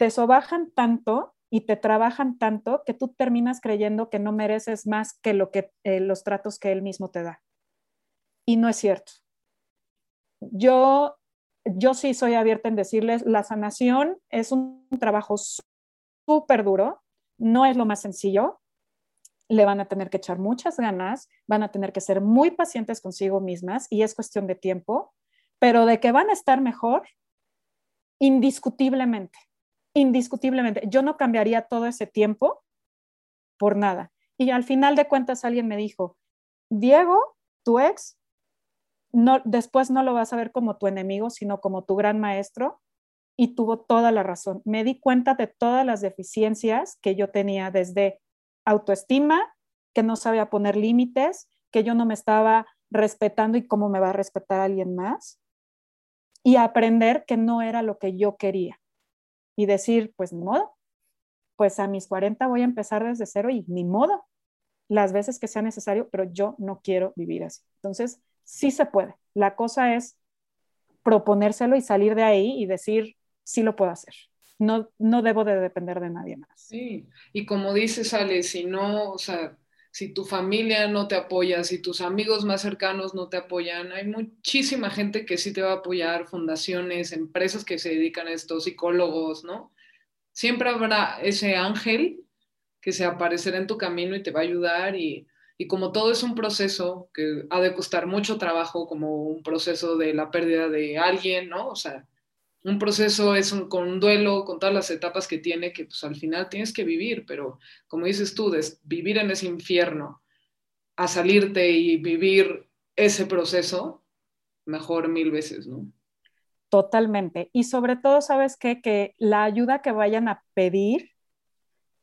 te sobajan tanto y te trabajan tanto que tú terminas creyendo que no mereces más que, lo que eh, los tratos que él mismo te da. Y no es cierto. Yo, yo sí soy abierta en decirles, la sanación es un trabajo súper duro, no es lo más sencillo, le van a tener que echar muchas ganas, van a tener que ser muy pacientes consigo mismas y es cuestión de tiempo, pero de que van a estar mejor, indiscutiblemente indiscutiblemente, yo no cambiaría todo ese tiempo por nada. Y al final de cuentas alguien me dijo, Diego, tu ex, no, después no lo vas a ver como tu enemigo, sino como tu gran maestro. Y tuvo toda la razón. Me di cuenta de todas las deficiencias que yo tenía desde autoestima, que no sabía poner límites, que yo no me estaba respetando y cómo me va a respetar alguien más. Y aprender que no era lo que yo quería y decir, pues ni modo, pues a mis 40 voy a empezar desde cero y ni modo, las veces que sea necesario, pero yo no quiero vivir así. Entonces, sí se puede. La cosa es proponérselo y salir de ahí y decir, sí lo puedo hacer. No, no debo de depender de nadie más. Sí, y como dices, Ale, si no, o sea, si tu familia no te apoya, si tus amigos más cercanos no te apoyan, hay muchísima gente que sí te va a apoyar, fundaciones, empresas que se dedican a esto, psicólogos, ¿no? Siempre habrá ese ángel que se aparecerá en tu camino y te va a ayudar y, y como todo es un proceso que ha de costar mucho trabajo, como un proceso de la pérdida de alguien, ¿no? O sea, un proceso es un, con un duelo, con todas las etapas que tiene, que pues al final tienes que vivir, pero como dices tú, de vivir en ese infierno, a salirte y vivir ese proceso, mejor mil veces, ¿no? Totalmente. Y sobre todo, ¿sabes qué? Que la ayuda que vayan a pedir,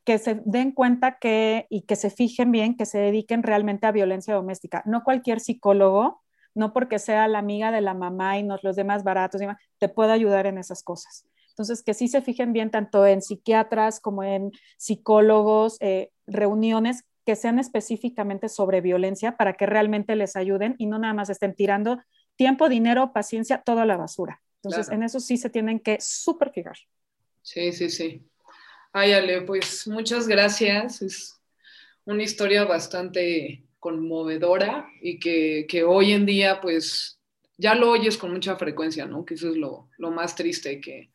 que se den cuenta que y que se fijen bien, que se dediquen realmente a violencia doméstica. No cualquier psicólogo no porque sea la amiga de la mamá y nos los demás baratos, te puede ayudar en esas cosas. Entonces, que sí se fijen bien tanto en psiquiatras como en psicólogos, eh, reuniones que sean específicamente sobre violencia para que realmente les ayuden y no nada más estén tirando tiempo, dinero, paciencia, toda la basura. Entonces, en eso sí se tienen que súper fijar. Sí, sí, sí. Ay, Ale, pues muchas gracias. Es una historia bastante conmovedora y que, que, hoy en día, pues, ya lo oyes con mucha frecuencia, ¿no? Que eso es lo, lo más triste, que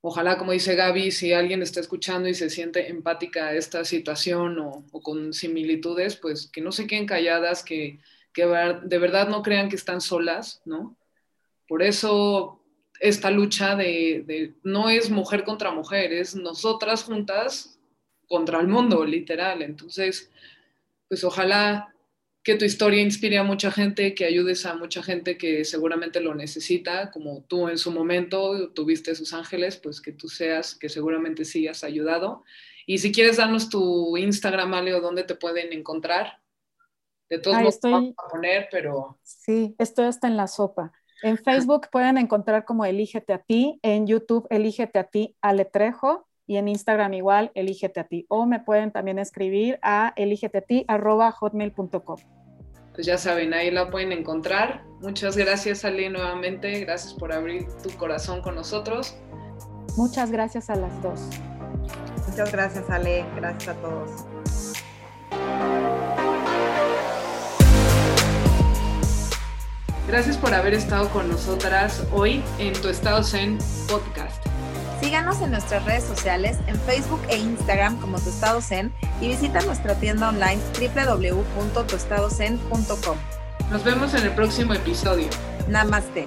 ojalá, como dice Gaby, si alguien está escuchando y se siente empática a esta situación o, con similitudes, pues que no se queden calladas, que, que de verdad no crean que están solas, ¿no? Por eso esta lucha de, de, no es mujer contra mujer, es nosotras juntas contra el mundo, literal. Entonces, pues ojalá que tu historia inspire a mucha gente, que ayudes a mucha gente que seguramente lo necesita, como tú en su momento tuviste sus ángeles, pues que tú seas, que seguramente sí has ayudado. Y si quieres darnos tu Instagram, Ale, o dónde te pueden encontrar. De todos modos, estoy... vamos a poner, pero... Sí, estoy hasta en la sopa. En [LAUGHS] Facebook pueden encontrar como Elígete a ti, en YouTube Elígete a ti Aletrejo y en Instagram igual Elígete a ti. O me pueden también escribir a hotmail.com Pues ya saben, ahí la pueden encontrar. Muchas gracias Ale nuevamente, gracias por abrir tu corazón con nosotros. Muchas gracias a las dos. Muchas gracias Ale, gracias a todos. Gracias por haber estado con nosotras hoy en Tu Estado Zen Podcast. Síganos en nuestras redes sociales, en Facebook e Instagram como Tu Estado Zen y visita nuestra tienda online www.tuestadozen.com. Nos vemos en el próximo episodio. Namaste.